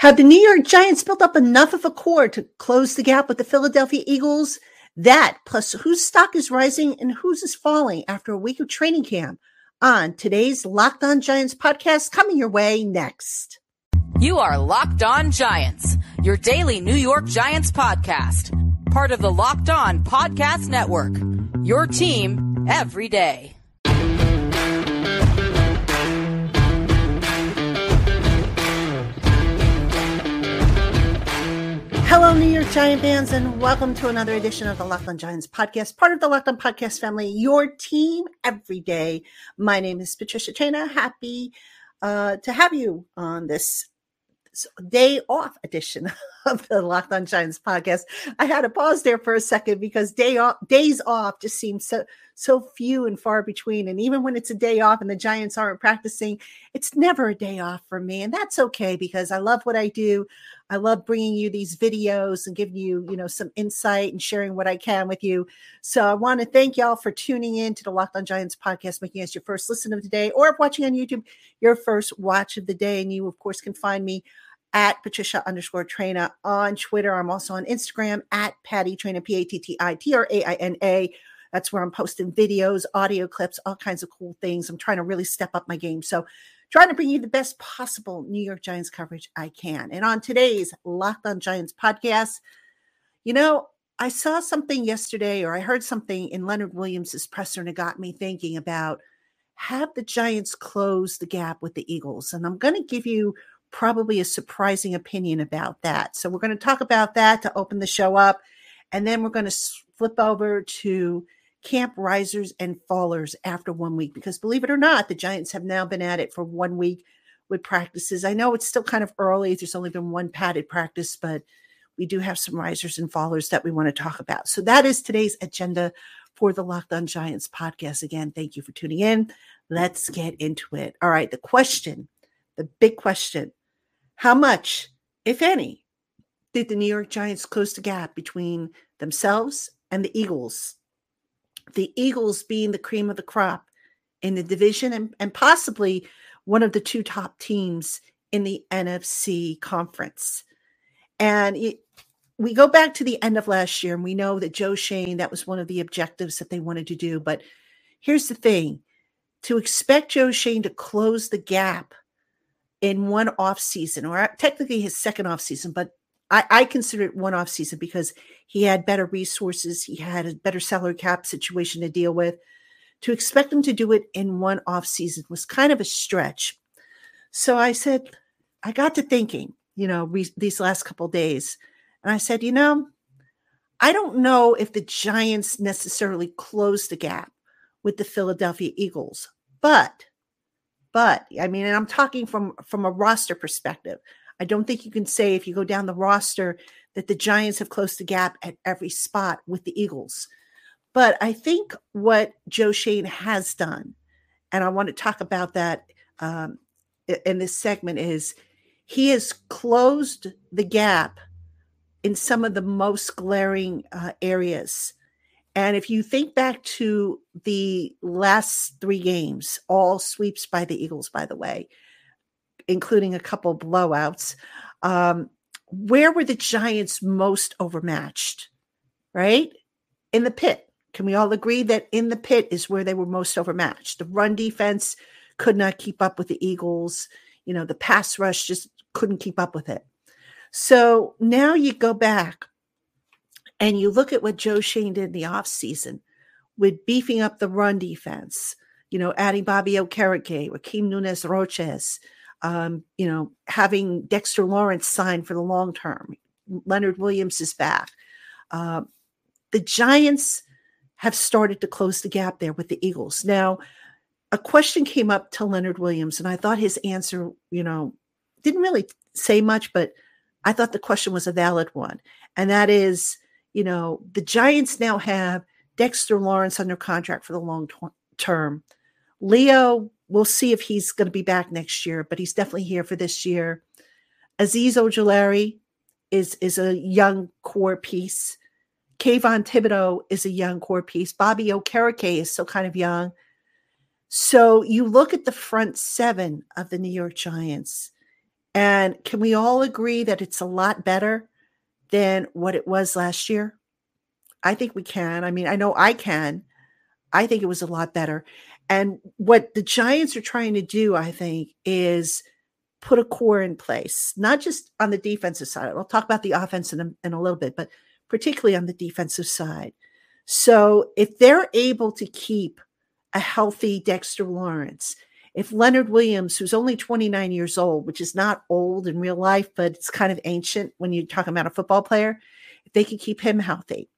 Have the New York Giants built up enough of a core to close the gap with the Philadelphia Eagles? That, plus whose stock is rising and whose is falling after a week of training camp on today's Locked On Giants podcast coming your way next. You are Locked On Giants, your daily New York Giants podcast, part of the Locked On Podcast Network. Your team every day. Hello, New York Giant fans, and welcome to another edition of the Locked On Giants podcast, part of the Locked On Podcast family, your team every day. My name is Patricia Traina. Happy uh, to have you on this day off edition of the Locked On Giants podcast. I had to pause there for a second because day off days off just seem so so few and far between. And even when it's a day off and the Giants aren't practicing, it's never a day off for me, and that's okay because I love what I do. I love bringing you these videos and giving you, you know, some insight and sharing what I can with you. So I want to thank y'all for tuning in to the Locked On Giants podcast, making us your first listen of the day, or watching on YouTube, your first watch of the day. And you, of course, can find me at Patricia underscore Traina on Twitter. I'm also on Instagram at Patti Traina, P A T T I T R A I N A. That's where I'm posting videos, audio clips, all kinds of cool things. I'm trying to really step up my game. So, trying to bring you the best possible New York Giants coverage I can. And on today's Locked on Giants podcast, you know, I saw something yesterday or I heard something in Leonard Williams's presser and it got me thinking about have the Giants close the gap with the Eagles. And I'm going to give you probably a surprising opinion about that. So we're going to talk about that to open the show up. And then we're going to flip over to camp risers and fallers after one week because believe it or not, the Giants have now been at it for one week with practices. I know it's still kind of early. There's only been one padded practice, but we do have some risers and fallers that we want to talk about. So that is today's agenda for the Locked On Giants podcast. Again, thank you for tuning in. Let's get into it. All right, the question, the big question how much, if any, did the New York Giants close the gap between themselves and the Eagles? The Eagles being the cream of the crop in the division and, and possibly one of the two top teams in the NFC conference. And it, we go back to the end of last year and we know that Joe Schoen, that was one of the objectives that they wanted to do. But here's the thing to expect Joe Schoen to close the gap in one off season, or technically his second off season, but I, I consider it one off season because he had better resources, he had a better salary cap situation to deal with. To expect him to do it in one off season was kind of a stretch. So I said, I got to thinking, you know, re- these last couple days, and I said, you know, I don't know if the Giants necessarily closed the gap with the Philadelphia Eagles, but but I mean, and I'm talking from from a roster perspective. I don't think you can say if you go down the roster that the Giants have closed the gap at every spot with the Eagles. But I think what Joe Schoen has done, and I want to talk about that um, in this segment, is he has closed the gap in some of the most glaring uh, areas and if you think back to the last three games, all sweeps by the Eagles, by the way, including a couple blowouts, um, where were the Giants most overmatched? Right? In the pit. Can we all agree that in the pit is where they were most overmatched? The run defense could not keep up with the Eagles. You know, the pass rush just couldn't keep up with it. So now you go back and you look at what Joe Schoen did in the offseason with beefing up the run defense, you know, adding Bobby Okereke, Rakeem Nunez Roches, um, you know, having Dexter Lawrence signed for the long term. Leonard Williams is back. Uh, the Giants have started to close the gap there with the Eagles. Now, a question came up to Leonard Williams, and I thought his answer, you know, didn't really say much, but I thought the question was a valid one. And that is, you know, the Giants now have Dexter Lawrence under contract for the long t- term. Leo, we'll see if he's going to be back next year, but he's definitely here for this year. Azeez Ojulari is is a young core piece. Kayvon Thibodeaux is a young core piece. Bobby Okereke is still kind of young. So you look at the front seven of the New York Giants, And can we all agree that it's a lot better than what it was last year? I think we can. I mean, I know I can. I think it was a lot better. And what the Giants are trying to do, I think, is put a core in place, not just on the defensive side. I'll talk about the offense in a, in a little bit, but particularly on the defensive side. So if they're able to keep a healthy Dexter Lawrence, if Leonard Williams, who's only 29 years old, which is not old in real life, but it's kind of ancient when you're talking about a football player, if they can keep him healthy,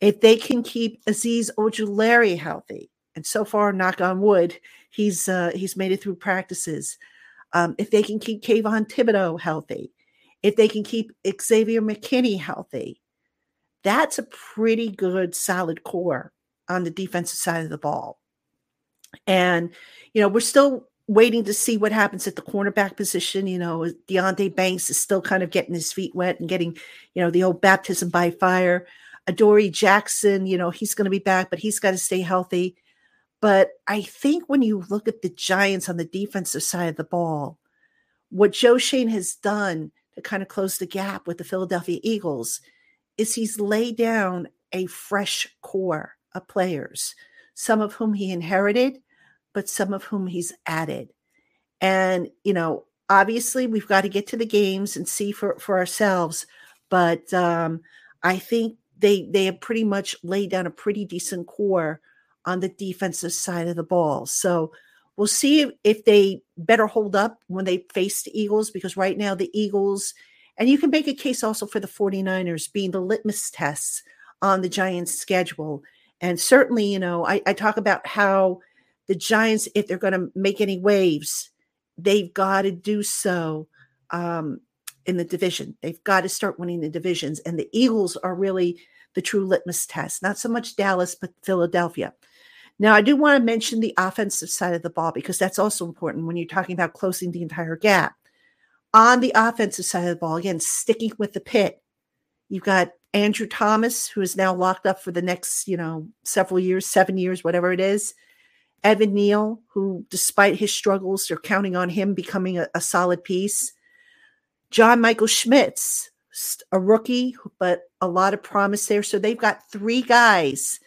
if they can keep Azeez Ojulari healthy, and so far, knock on wood, he's uh, he's made it through practices. Um, if they can keep Kayvon Thibodeaux healthy, if they can keep Xavier McKinney healthy, that's a pretty good, solid core on the defensive side of the ball. And, you know, we're still waiting to see what happens at the cornerback position. You know, Deonte Banks is still kind of getting his feet wet and getting, you know, the old baptism by fire. Adoree Jackson, you know, he's going to be back, but he's got to stay healthy. But I think when you look at the Giants on the defensive side of the ball, what Joe Schoen has done to kind of close the gap with the Philadelphia Eagles is he's laid down a fresh core of players, some of whom he inherited, but some of whom he's added. And, you know, obviously we've got to get to the games and see for, for ourselves. But um, I think they they have pretty much laid down a pretty decent core on the defensive side of the ball. So we'll see if, they better hold up when they face the Eagles, because right now the Eagles, and you can make a case also for the 49ers being the litmus tests on the Giants' schedule. And certainly, you know, I, I talk about how the Giants, if they're going to make any waves, they've got to do so um, in the division. They've got to start winning the divisions. And the Eagles are really the true litmus test, not so much Dallas, but Philadelphia. Now, I do want to mention the offensive side of the ball because that's also important when you're talking about closing the entire gap. On the offensive side of the ball, again, sticking with the pit, you've got Andrew Thomas, who is now locked up for the next, you know, several years, seven years, whatever it is. Evan Neal, who, despite his struggles, they're counting on him becoming a, a solid piece. John Michael Schmitz, a rookie, but a lot of promise there. So they've got three guys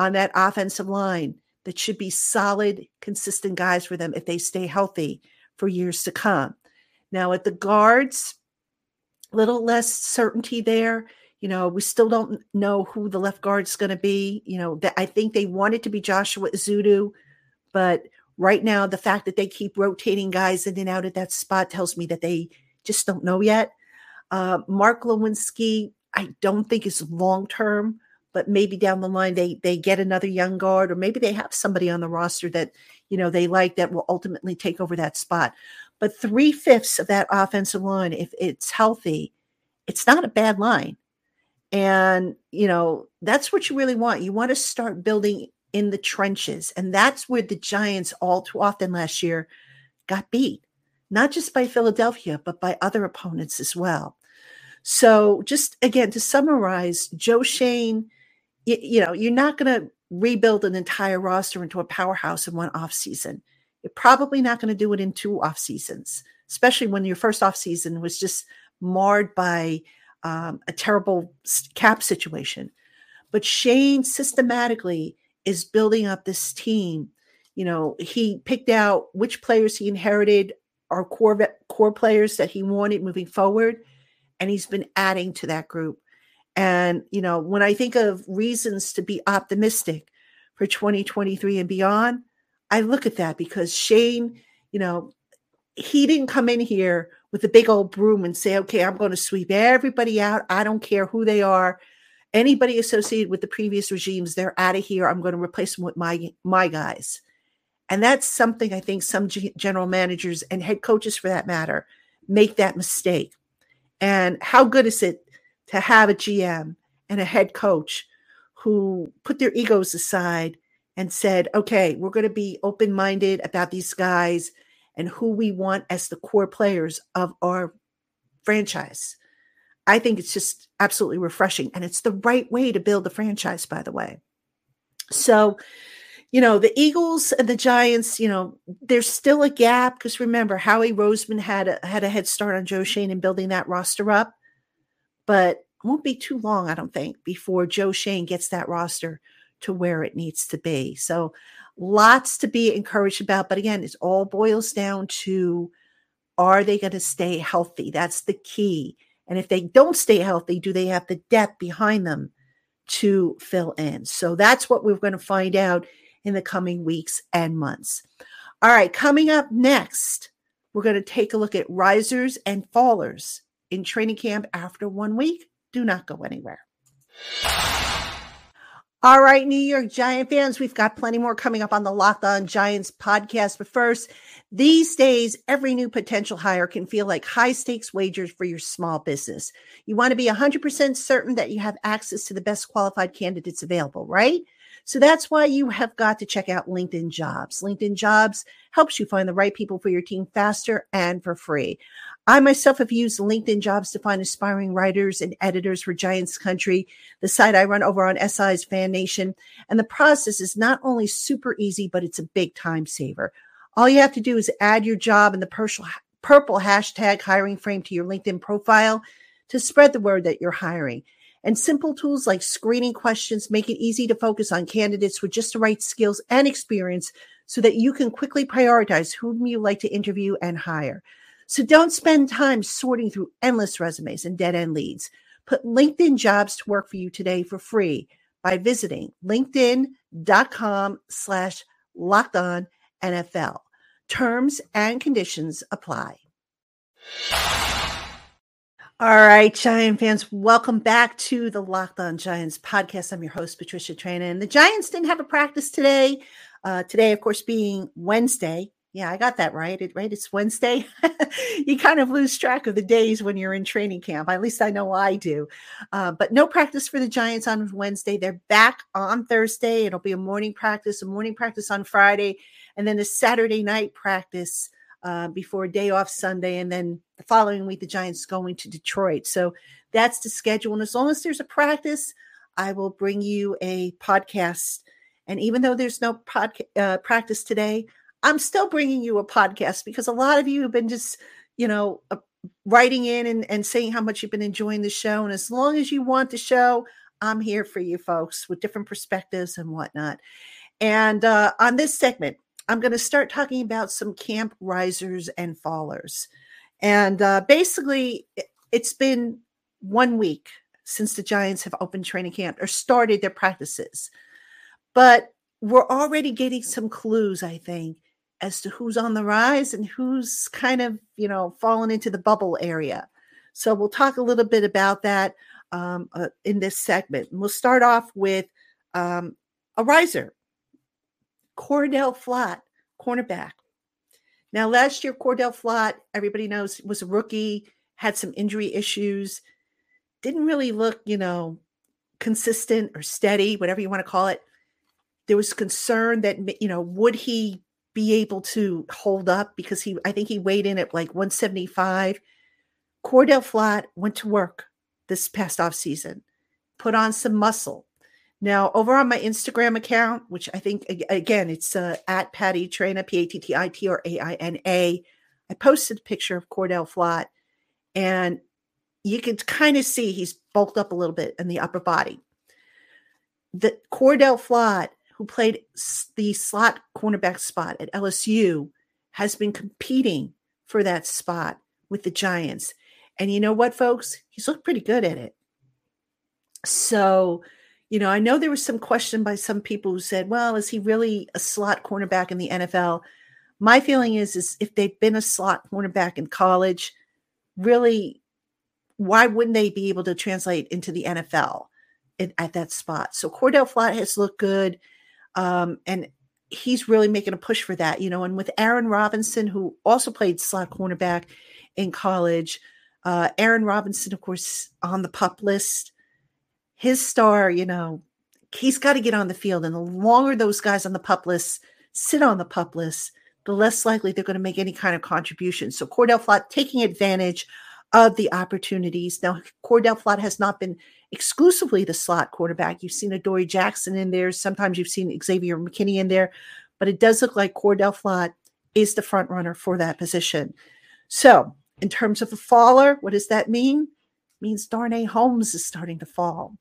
on that offensive line that should be solid, consistent guys for them if they stay healthy for years to come. Now, at the guards, little less certainty there. You know, we still don't know who the left guard is going to be. You know, that I think they want it to be Joshua Ezeudu, but right now the fact that they keep rotating guys in and out at that spot tells me that they just don't know yet. Uh, Mark Glowinski, I don't think is long term but maybe down the line they they get another young guard or maybe they have somebody on the roster that you know they like that will ultimately take over that spot. But three-fifths of that offensive line if it's healthy it's not a bad line. And you know that's what you really want. You want to start building in the trenches and that's where the giants all too often last year got beat not just by philadelphia but by other opponents as well. So just again to summarize joe schoen you, you know, you're not going to rebuild an entire roster into a powerhouse in one off season. You're probably not going to do it in two off seasons, especially when your first off season was just marred by um, a terrible cap situation. But Schoen systematically is building up this team. You know, he picked out which players he inherited are core core players that he wanted moving forward, and he's been adding to that group. And, you know, when I think of reasons to be optimistic for 2023 and beyond, I look at that because Schoen, you know, he didn't come in here with a big old broom and say, okay, I'm going to sweep everybody out. I don't care who they are. Anybody associated with the previous regimes, they're out of here. I'm going to replace them with my my guys. And that's something I think some general managers and head coaches, for that matter, make that mistake. And how good is it to have a GM and a head coach who put their egos aside and said, okay, we're going to be open minded about these guys and who we want as the core players of our franchise. I think it's just absolutely refreshing. And it's the right way to build the franchise, by the way. So, you know, the Eagles and the Giants, you know, there's still a gap because remember, Howie Roseman had a, had a head start on Joe Schoen in building that roster up, but won't be too long, I don't think, before Joe Schoen gets that roster to where it needs to be. So, lots to be encouraged about. But again, it all boils down to are they going to stay healthy? That's the key. And if they don't stay healthy, do they have the depth behind them to fill in? So that's what we're going to find out in the coming weeks and months. All right, coming up next, we're going to take a look at risers and fallers in training camp after one week. Do not go anywhere. All right, New York Giant fans, we've got plenty more coming up on the Locked On Giants podcast. But first, these days, every new potential hire can feel like high stakes wagers for your small business. You want to be 100% certain that you have access to the best qualified candidates available, right? So that's why you have got to check out LinkedIn Jobs. LinkedIn Jobs helps you find the right people for your team faster and for free. I myself have used LinkedIn Jobs to find aspiring writers and editors for Giants Country, the site I run over on SI's Fan Nation. And the process is not only super easy, but it's a big time saver. All you have to do is add your job and the purple hashtag hiring frame to your LinkedIn profile to spread the word that you're hiring. And simple tools like screening questions make it easy to focus on candidates with just the right skills and experience so that you can quickly prioritize whom you like to interview and hire. So don't spend time sorting through endless resumes and dead end leads. Put LinkedIn jobs to work for you today for free by visiting linkedin.com slash locked on NFL. Terms and conditions apply. All right, Giant fans, welcome back to the Locked On Giants podcast. I'm your host, Patricia Traina, and the Giants didn't have a practice today. Uh, today, of course, being Wednesday. Yeah, I got that right. It, right, it's Wednesday. you kind of lose track of the days when you're in training camp. At least I know I do. Uh, but no practice for the Giants on Wednesday. They're back on Thursday. It'll be a morning practice, a morning practice on Friday, and then a Saturday night practice uh, before a day off Sunday, and then the following week the Giants going to Detroit. So that's the schedule. And as long as there's a practice, I will bring you a podcast. And even though there's no podcast uh, practice today, I'm still bringing you a podcast because a lot of you have been just, you know, uh, writing in and, and saying how much you've been enjoying the show. And as long as you want the show, I'm here for you folks with different perspectives and whatnot. And uh, on this segment, I'm going to start talking about some camp risers and fallers. And uh, basically, it's been one week since the Giants have opened training camp or started their practices. But we're already getting some clues, I think, as to who's on the rise and who's kind of, you know, fallen into the bubble area. So we'll talk a little bit about that um, uh, in this segment. And we'll start off with um, a riser, Cor'Dale Flott, cornerback. Now, last year, Cor'Dale Flott, everybody knows, was a rookie, had some injury issues, didn't really look, you know, consistent or steady, whatever you want to call it. There was concern that, you know, would he be able to hold up because he, I think he weighed in at like 175. Cor'Dale Flott went to work this past off season, put on some muscle, now, over on my Instagram account, which I think again it's uh, at Patti Traina, P A T T I T or A I N A, I posted a picture of Cor'Dale Flott, and you can kind of see he's bulked up a little bit in the upper body. The Cor'Dale Flott, who played the slot cornerback spot at LSU, has been competing for that spot with the Giants. And you know what, folks? He's looked pretty good at it. So you know, I know there was some question by some people who said, well, is he really a slot cornerback in the NFL? My feeling is, is if they've been a slot cornerback in college, really, why wouldn't they be able to translate into the NFL at, at that spot? So Cor'Dale Flott has looked good. Um, and he's really making a push for that, you know, and with Aaron Robinson, who also played slot cornerback in college, uh, Aaron Robinson, of course, on the pup list his star, you know, he's got to get on the field. And the longer those guys on the pup list sit on the pup list, the less likely they're going to make any kind of contribution. So Cor'Dale Flott taking advantage of the opportunities. Now, Cor'Dale Flott has not been exclusively the slot quarterback. You've seen Adoree Jackson in there. Sometimes you've seen Xavier McKinney in there, but it does look like Cor'Dale Flott is the front runner for that position. So, in terms of a faller, what does that mean? It means Darnay Holmes is starting to fall.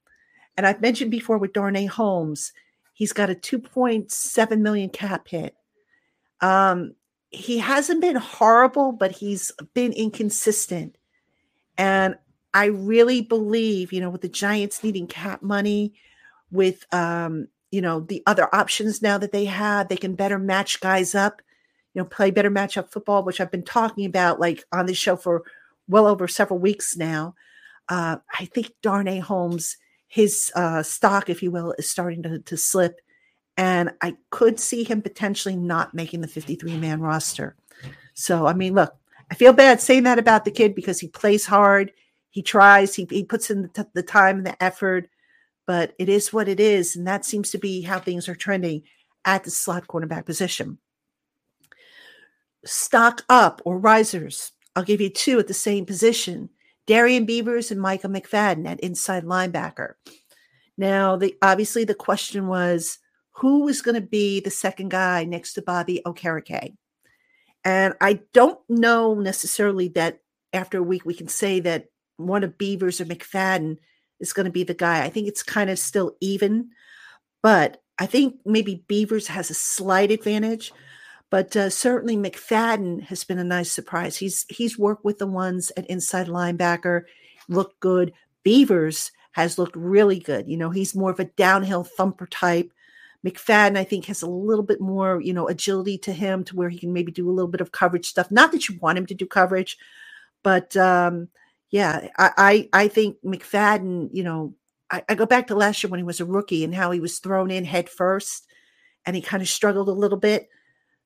And I've mentioned before with Darnay Holmes, he's got a 2.7 million cap hit. Um, he hasn't been horrible, but he's been inconsistent. And I really believe, you know, with the Giants needing cap money, with um, you know, the other options now that they have, they can better match guys up, you know, play better matchup football, which I've been talking about like on this show for well over several weeks now. Uh, I think Darnay Holmes, his uh, stock, if you will, is starting to, to slip. And I could see him potentially not making the 53 man roster. So, I mean, look, I feel bad saying that about the kid because he plays hard, he tries, he, he puts in the, t- the time and the effort, but it is what it is. And that seems to be how things are trending at the slot cornerback position. Stock up or risers. I'll give you two at the same position Darrian Beavers and Micah McFadden at inside linebacker. Now, the obviously the question was who was going to be the second guy next to Bobby Okereke? And I don't know necessarily that after a week we can say that one of Beavers or McFadden is going to be the guy. I think it's kind of still even, but I think maybe Beavers has a slight advantage. But uh, certainly McFadden has been a nice surprise. He's he's worked with the ones at inside linebacker, looked good. Beavers has looked really good. You know, he's more of a downhill thumper type. McFadden, I think, has a little bit more, you know, agility to him to where he can maybe do a little bit of coverage stuff. Not that you want him to do coverage, but um, yeah, I, I, I think McFadden, you know, I, I, go back to last year when he was a rookie and how he was thrown in head first and he kind of struggled a little bit.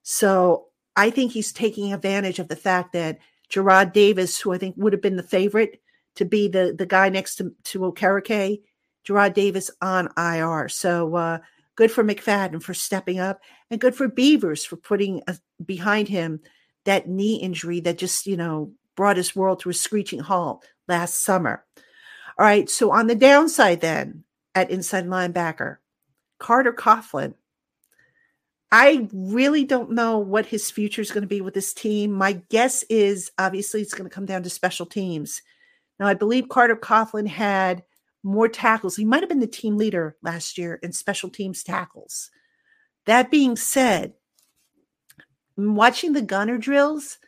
So I think he's taking advantage of the fact that Jarrad Davis, who I think would have been the favorite to be the the guy next to, to Okereke, Jarrad Davis on IR. So uh, Good for McFadden for stepping up, and good for Beavers for putting a, behind him that knee injury that just, you know, brought his world to a screeching halt last summer. All right. So on the downside, then at inside linebacker, Carter Coughlin. I really don't know what his future is going to be with this team. My guess is obviously it's going to come down to special teams. Now, I believe Carter Coughlin had more tackles. He might have been the team leader last year in special teams tackles. That being said, watching the gunner drills,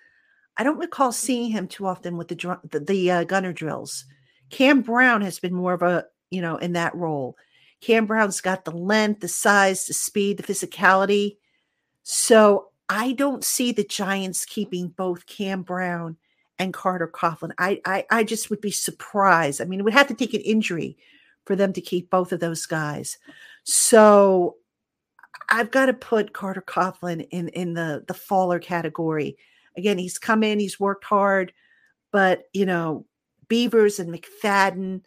I don't recall seeing him too often with the the, the uh, gunner drills. Cam Brown has been more of a you know in that role. Cam Brown's got the length, the size, the speed, the physicality. So I don't see the Giants keeping both Cam Brown and Carter Coughlin. I, I I just would be surprised. I mean, it would have to take an injury for them to keep both of those guys. So I've got to put Carter Coughlin in in the the faller category. Again, he's come in, he's worked hard, but you know, Beavers and McFadden,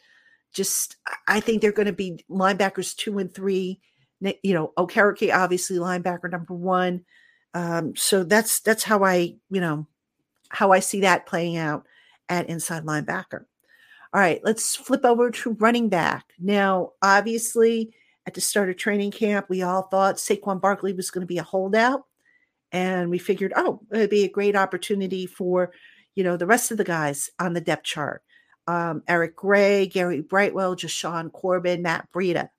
just I think they're going to be linebackers two and three. You know, Okereke obviously linebacker number one. Um, so that's that's how I you know how I see that playing out at inside linebacker. All right, let's flip over to running back. Now, obviously, at the start of training camp, we all thought Saquon Barkley was going to be a holdout. And we figured, oh, it'd be a great opportunity for, you know, the rest of the guys on the depth chart. Um, Eric Gray, Gary Brightwell, Jashaun Corbin, Matt Breida.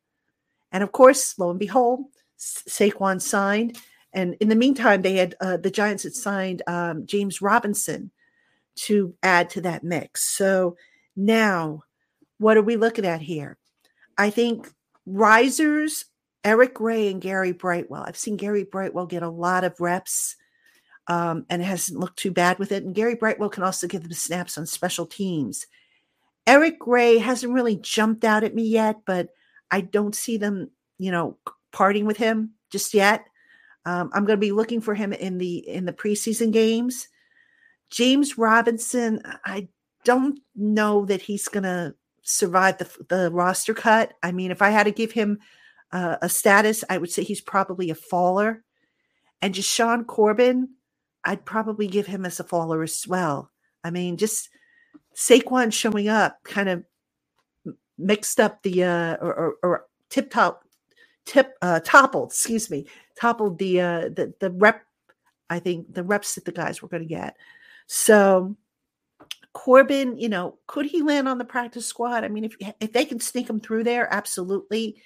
And of course, lo and behold, Saquon signed and in the meantime, they had uh, the Giants had signed um, James Robinson to add to that mix. So now, what are we looking at here? I think risers, Eric Gray and Gary Brightwell. I've seen Gary Brightwell get a lot of reps um, and hasn't looked too bad with it. And Gary Brightwell can also give them snaps on special teams. Eric Gray hasn't really jumped out at me yet, but I don't see them, you know, parting with him just yet. Um, I'm going to be looking for him in the in the preseason games. James Robinson, I don't know that he's going to survive the the roster cut. I mean, if I had to give him uh, a status, I would say he's probably a faller. And Jashaun Corbin, I'd probably give him as a faller as well. I mean, just Saquon showing up kind of mixed up the uh, or, or, or tip top tip uh, toppled, excuse me, toppled the uh, the the rep. I think the reps that the guys were going to get. So Corbin, you know, could he land on the practice squad? I mean, if if they can sneak him through there, absolutely.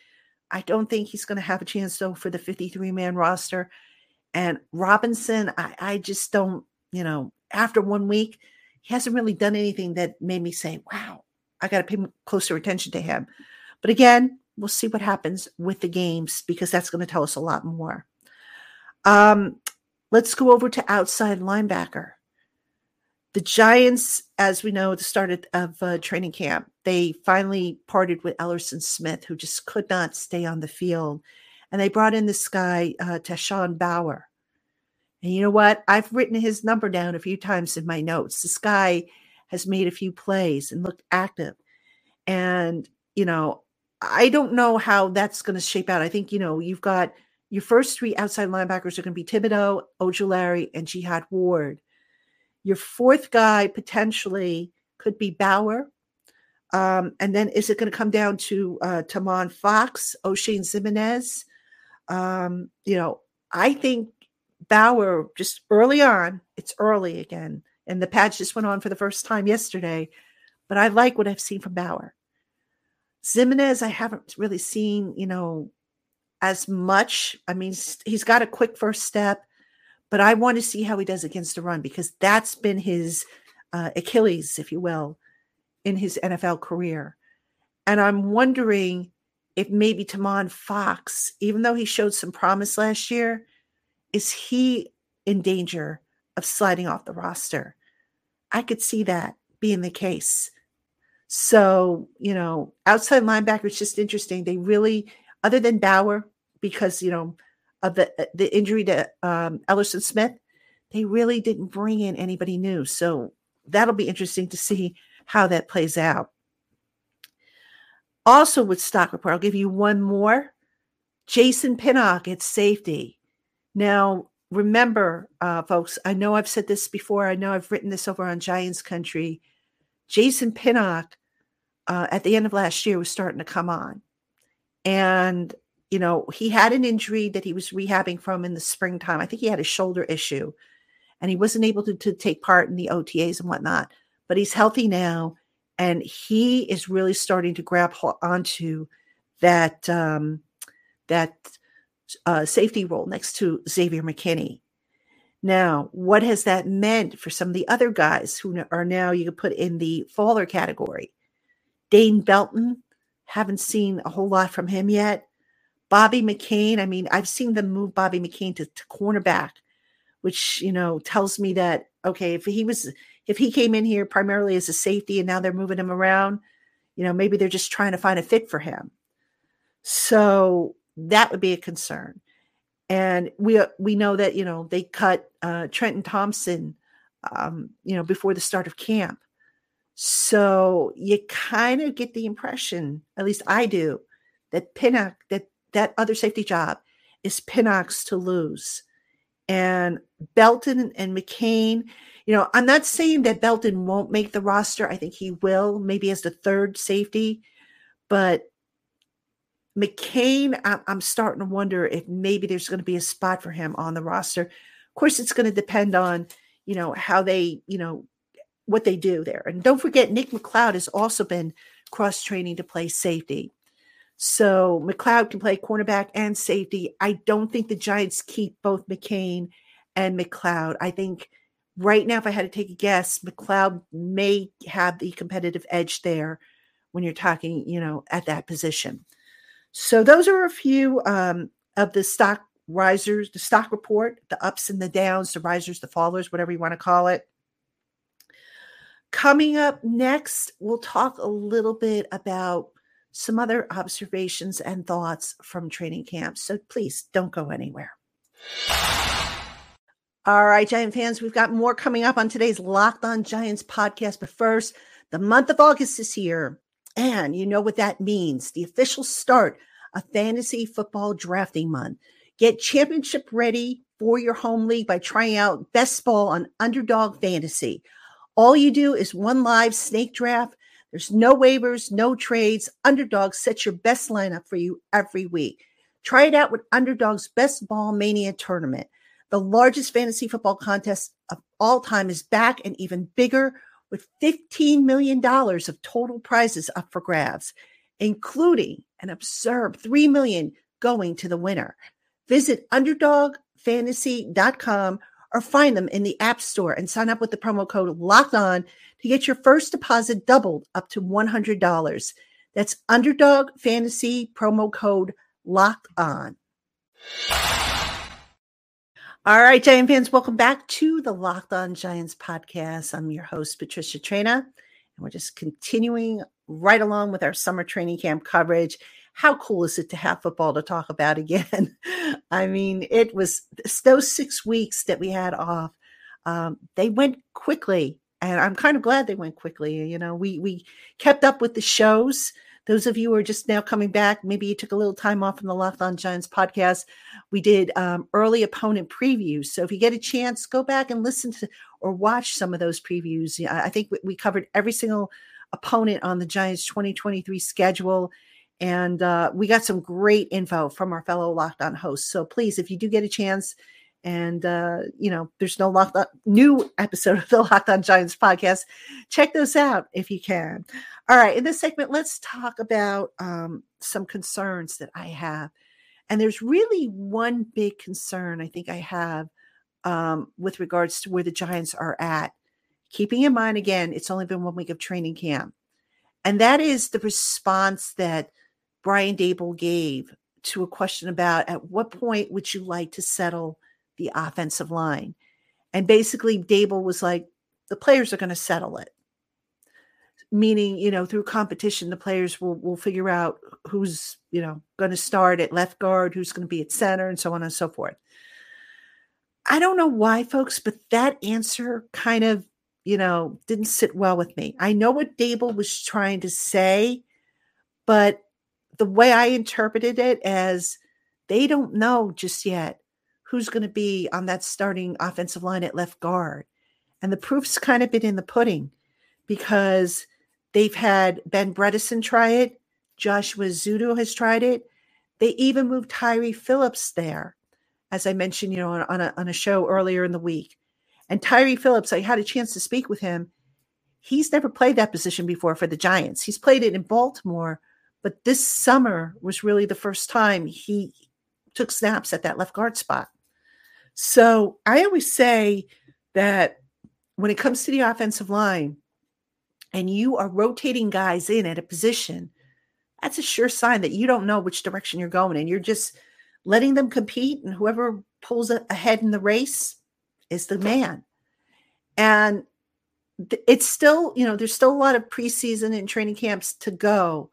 I don't think he's going to have a chance though for the 53 man roster. And Robinson, I, I just don't, you know, after one week, he hasn't really done anything that made me say, wow, I got to pay closer attention to him. But again, we'll see what happens with the games because that's going to tell us a lot more. Um, let's go over to outside linebacker. The Giants, as we know, at the start of, uh, training camp, they finally parted with Elerson Smith, who just could not stay on the field. And they brought in this guy, uh, Tashawn Bower. And you know what? I've written his number down a few times in my notes. This guy has made a few plays and looked active. And, you know, I don't know how that's going to shape out. I think, you know, you've got your first three outside linebackers are going to be Thibodeaux, Ojulari, and Jihad Ward. Your fourth guy potentially could be Bower. Um, and then is it going to come down to uh, Tomon Fox, Oshane Ximines? Um, you know, I think Bower just early on, it's early again, and the patch just went on for the first time yesterday, but I like what I've seen from Bower. Ximines, I haven't really seen, you know, as much. I mean, he's got a quick first step, but I want to see how he does against the run because that's been his uh, Achilles, if you will, in his NFL career. And I'm wondering if maybe Tomon Fox, even though he showed some promise last year, is he in danger of sliding off the roster? I could see that being the case. So, you know, outside linebacker is just interesting. They really, other than Bower, because, you know, of the uh, the injury to um, Elerson Smith, they really didn't bring in anybody new. So that'll be interesting to see how that plays out. Also, with stock report, I'll give you one more. Jason Pinnock at safety. Now, remember, uh, folks, I know I've said this before. I know I've written this over on Giants Country. Jason Pinnock, uh, at the end of last year, was starting to come on. And, you know, he had an injury that he was rehabbing from in the springtime. I think he had a shoulder issue and he wasn't able to, to take part in the OTAs and whatnot, but he's healthy now. And he is really starting to grab onto that, um, that uh, safety role next to Xavier McKinney. Now, what has that meant for some of the other guys who are now you could put in the faller category? Dane Belton, haven't seen a whole lot from him yet. Bobby McCain, I mean, I've seen them move Bobby McCain to, to cornerback, which you know tells me that okay, if he was if he came in here primarily as a safety and now they're moving him around, you know, maybe they're just trying to find a fit for him. So that would be a concern. And we uh, we know that you know they cut uh, Trenton Thompson, um, you know, before the start of camp. So you kind of get the impression, at least I do, that Pinnock, that that other safety job is Pinnock's to lose. And Belton and McCain, you know, I'm not saying that Belton won't make the roster. I think he will, maybe as the third safety, but McCain, I'm starting to wonder if maybe there's going to be a spot for him on the roster. Of course, it's going to depend on, you know, how they, you know, what they do there. And don't forget, Nick McCloud has also been cross training to play safety. So McCloud can play cornerback and safety. I don't think the Giants keep both McCain and McCloud. I think right now, if I had to take a guess, McCloud may have the competitive edge there when you're talking, you know, at that position. So those are a few um, of the stock risers, the stock report, the ups and the downs, the risers, the fallers, whatever you want to call it. Coming up next, we'll talk a little bit about some other observations and thoughts from training camp. So please don't go anywhere. All right, Giant fans, we've got more coming up on today's Locked On Giants podcast. But first, the month of August is here. And you know what that means the official start of fantasy football drafting month. Get championship ready for your home league by trying out Best Ball on Underdog Fantasy. All you do is one live snake draft. There's no waivers, no trades. Underdog sets your best lineup for you every week. Try it out with Underdog's Best Ball Mania tournament. The largest fantasy football contest of all time is back and even bigger with $15 million of total prizes up for grabs, including an absurd 3 million going to the winner. Visit underdogfantasy.com or find them in the App Store and sign up with the promo code Locked On to get your first deposit doubled up to $100. That's Underdog Fantasy promo code Locked On. All right, Giant fans, welcome back to the Locked On Giants podcast. I'm your host, Patricia Traina, and we're just continuing right along with our summer training camp coverage how cool is it to have football to talk about again? I mean, it was those six weeks that we had off. Um, they went quickly, and I'm kind of glad they went quickly. You know, we we kept up with the shows. Those of you who are just now coming back, maybe you took a little time off from the Locked On Giants podcast. We did um, early opponent previews. So if you get a chance, go back and listen to or watch some of those previews. I think we covered every single opponent on the Giants 2023 schedule and uh, we got some great info from our fellow Locked On hosts. So please, if you do get a chance, and uh, you know, there's no locked on, new episode of the Locked On Giants podcast, check those out if you can. All right, in this segment, let's talk about um, some concerns that I have. And there's really one big concern I think I have um, with regards to where the Giants are at. Keeping in mind, again, it's only been one week of training camp. And that is the response that Brian Daboll gave to a question about at what point would you like to settle the offensive line? And basically, Daboll was like, the players are going to settle it. Meaning, you know, through competition, the players will will figure out who's, you know, going to start at left guard, who's going to be at center, and so on and so forth. I don't know why, folks, but that answer kind of, you know, didn't sit well with me. I know what Daboll was trying to say, but the way I interpreted it as they don't know just yet who's going to be on that starting offensive line at left guard. And the proof's kind of been in the pudding because they've had Ben Bredeson try it, Joshua Ezeudu has tried it. They even moved Tyree Phillips there, as I mentioned, you know, on, on, a, on a show earlier in the week. And Tyree Phillips, I had a chance to speak with him. He's never played that position before for the Giants. He's played it in Baltimore, but this summer was really the first time he took snaps at that left guard spot. So I always say that when it comes to the offensive line and you are rotating guys in at a position, that's a sure sign that you don't know which direction you're going and you're just letting them compete and whoever pulls ahead in the race is the man. And it's still, you know, there's still a lot of preseason and training camps to go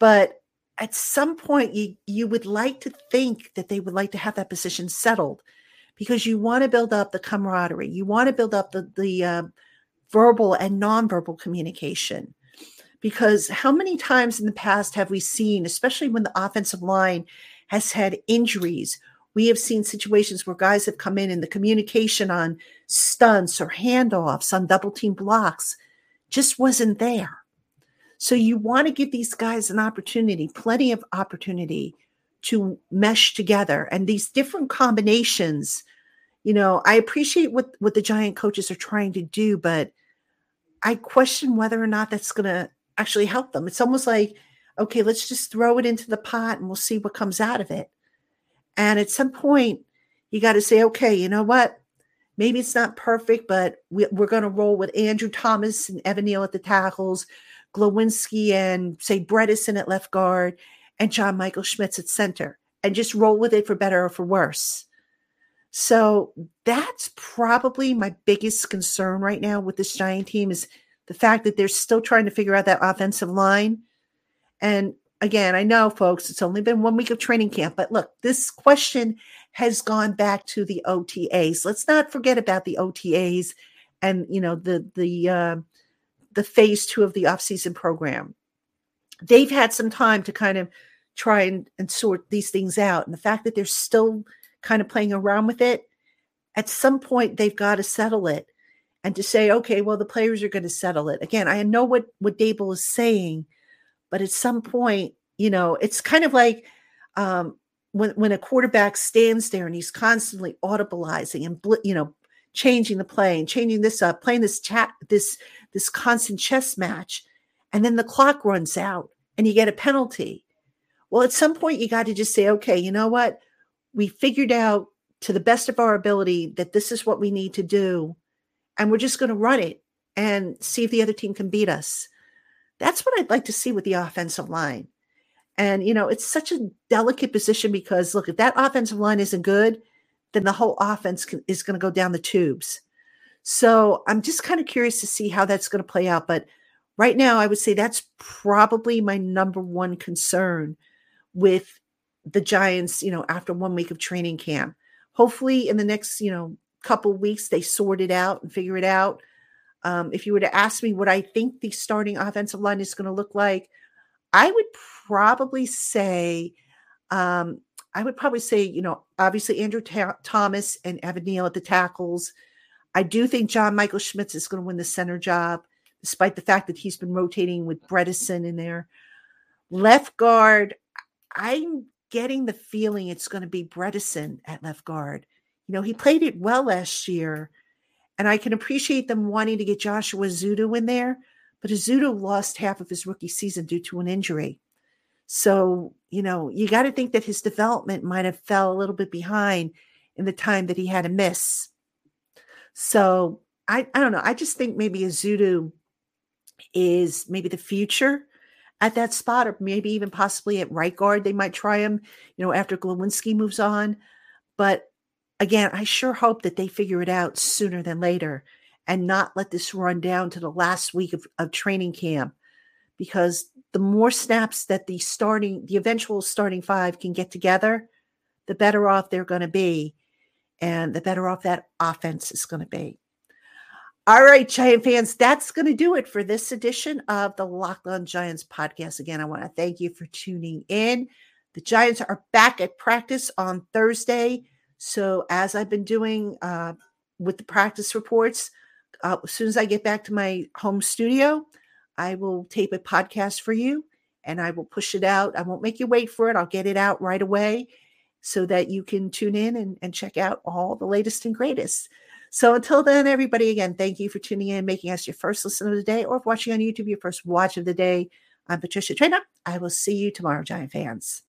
but at some point, you you would like to think that they would like to have that position settled because you want to build up the camaraderie. You want to build up the the uh, verbal and nonverbal communication. Because how many times in the past have we seen, especially when the offensive line has had injuries, we have seen situations where guys have come in and the communication on stunts or handoffs on double team blocks just wasn't there. So you want to give these guys an opportunity, plenty of opportunity to mesh together and these different combinations. You know, I appreciate what what the giant coaches are trying to do, but I question whether or not that's going to actually help them. It's almost like, okay, let's just throw it into the pot and we'll see what comes out of it. And at some point, you got to say, okay, you know what? Maybe it's not perfect, but we, are going to roll with Andrew Thomas and Evan Neal at the tackles. Glowinski and say Bredeson at left guard and John Michael Schmitz at center and just roll with it for better or for worse. So that's probably my biggest concern right now with this giant team is the fact that they're still trying to figure out that offensive line. And again, I know folks, it's only been one week of training camp, but look, this question has gone back to the OTAs. Let's not forget about the OTAs and you know the the uh, the phase two of the off-season program. They've had some time to kind of try and, and sort these things out. And the fact that they're still kind of playing around with it, at some point they've got to settle it. and to say, okay, well, the players are going to settle it. Again, I know what what Daboll is saying, but at some point, you know, it's kind of like um, when when a quarterback stands there and he's constantly audibilizing and you know changing the play and changing this up, playing this chat this this constant chess match, and then the clock runs out and you get a penalty. Well, at some point, you got to just say, okay, you know what? We figured out to the best of our ability that this is what we need to do and we're just going to run it and see if the other team can beat us. That's what I'd like to see with the offensive line. And, you know, it's such a delicate position because, look, if that offensive line isn't good, then the whole offense can, is going to go down the tubes. So I'm just kind of curious to see how that's going to play out. But right now, I would say that's probably my number one concern with the Giants, you know, after one week of training camp. Hopefully, in the next, you know, couple weeks they sort it out and figure it out. Um, if you were to ask me what I think the starting offensive line is going to look like, I would probably say, um, I would probably say, you know, obviously Andrew Ta- Thomas and Evan Neal at the tackles. I do think John Michael Schmitz is going to win the center job, despite the fact that he's been rotating with Bredeson in there. Left guard, I'm getting the feeling it's going to be Bredeson at left guard. You know, he played it well last year, and I can appreciate them wanting to get Joshua Ezeudu in there, but Ezeudu lost half of his rookie season due to an injury. So, you know, you got to think that his development might have fell a little bit behind in the time that he had to miss. So, I, I don't know. I just think maybe Ezeudu is maybe the future at that spot, or maybe even possibly at right guard. They might try him, you know, after Glowinski moves on. But again, I sure hope that they figure it out sooner than later and not let this run down to the last week of, of training camp because the more snaps that the starting, the eventual starting five can get together, the better off they're going to be and the better off that offense is going to be. All right, Giant fans, that's going to do it for this edition of the Locked On Giants podcast. Again, I want to thank you for tuning in. The Giants are back at practice on Thursday. So, as I've been doing uh, with the practice reports, uh, as soon as I get back to my home studio, I will tape a podcast for you and I will push it out. I won't make you wait for it. I'll get it out right away so that you can tune in and, and check out all the latest and greatest. So until then, everybody, again, thank you for tuning in, making us your first listen of the day, or watching on YouTube, your first watch of the day. I'm Patricia Traina. I will see you tomorrow, Giant fans.